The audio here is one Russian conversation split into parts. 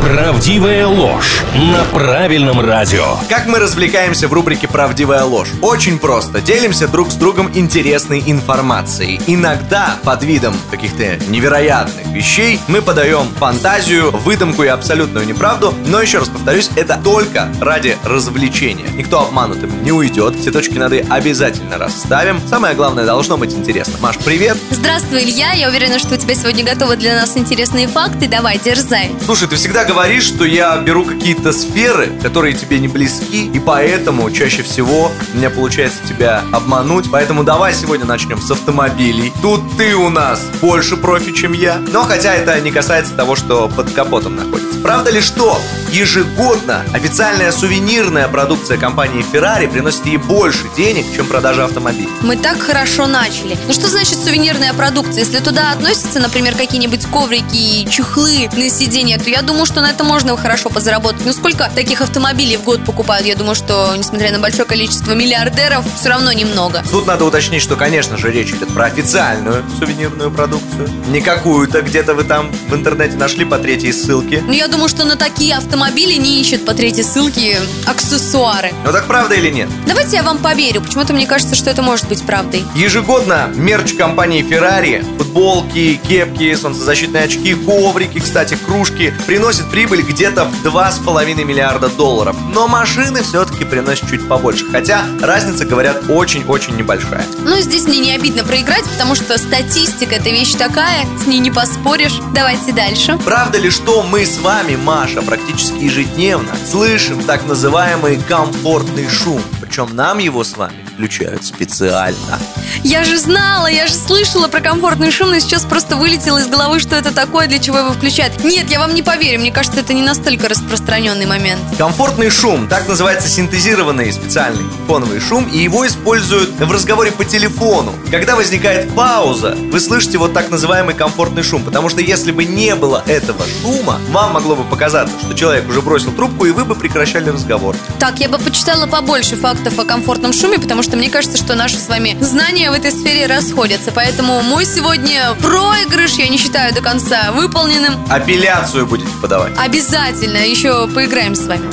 Правдивая ложь на правильном радио. Как мы развлекаемся в рубрике «Правдивая ложь»? Очень просто. Делимся друг с другом интересной информацией. Иногда под видом каких-то невероятных вещей мы подаем фантазию, выдумку и абсолютную неправду. Но еще раз повторюсь, это только ради развлечения. Никто обманутым не уйдет. Все точки над «и» обязательно расставим. Самое главное, должно быть интересно. Маш, привет. Здравствуй, Илья. Я уверена, что у тебя сегодня готовы для нас интересные факты. Давай, дерзай. Слушай, ты всегда говоришь, что я беру какие-то сферы, которые тебе не близки, и поэтому чаще всего у меня получается тебя обмануть. Поэтому давай сегодня начнем с автомобилей. Тут ты у нас больше профи, чем я. Но хотя это не касается того, что под капотом находится. Правда ли что? Ежегодно официальная сувенирная продукция компании Ferrari приносит ей больше денег, чем продажа автомобилей. Мы так хорошо начали. Ну что значит сувенирная продукция? Если туда относятся, например, какие-нибудь коврики и чехлы на сиденье, то я думаю, что на это можно хорошо позаработать. Ну сколько таких автомобилей в год покупают? Я думаю, что, несмотря на большое количество миллиардеров, все равно немного. Тут надо уточнить, что, конечно же, речь идет про официальную сувенирную продукцию. Не какую-то где-то вы там в интернете нашли по третьей ссылке. Ну я думаю, что на такие автомобили не ищут по третьей ссылке аксессуары. Но так правда или нет? Давайте я вам поверю. Почему-то мне кажется, что это может быть правдой. Ежегодно мерч компании Ferrari, футболки, кепки, солнцезащитные очки, коврики, кстати, кружки, приносит прибыль где-то в 2,5 миллиарда долларов. Но машины все-таки приносят чуть побольше. Хотя разница, говорят, очень-очень небольшая. Ну, здесь мне не обидно проиграть, потому что статистика – это вещь такая, с ней не поспоришь. Давайте дальше. Правда ли, что мы с вами, Маша, практически ежедневно слышим так называемый комфортный шум? Причем нам его с вами включают специально. Я же знала, я же слышала про комфортный шум, но сейчас просто вылетело из головы, что это такое, для чего его включают. Нет, я вам не поверю, мне кажется, это не настолько распространенный момент. Комфортный шум, так называется синтезированный специальный фоновый шум, и его используют в разговоре по телефону. Когда возникает пауза, вы слышите вот так называемый комфортный шум, потому что если бы не было этого шума, вам могло бы показаться, что человек уже бросил трубку, и вы бы прекращали разговор. Так, я бы почитала побольше фактов о комфортном шуме, потому что мне кажется, что наши с вами знания в этой сфере расходятся. Поэтому мой сегодня проигрыш я не считаю до конца выполненным. Апелляцию будете подавать. Обязательно еще поиграем с вами.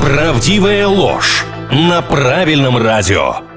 Правдивая ложь на правильном радио.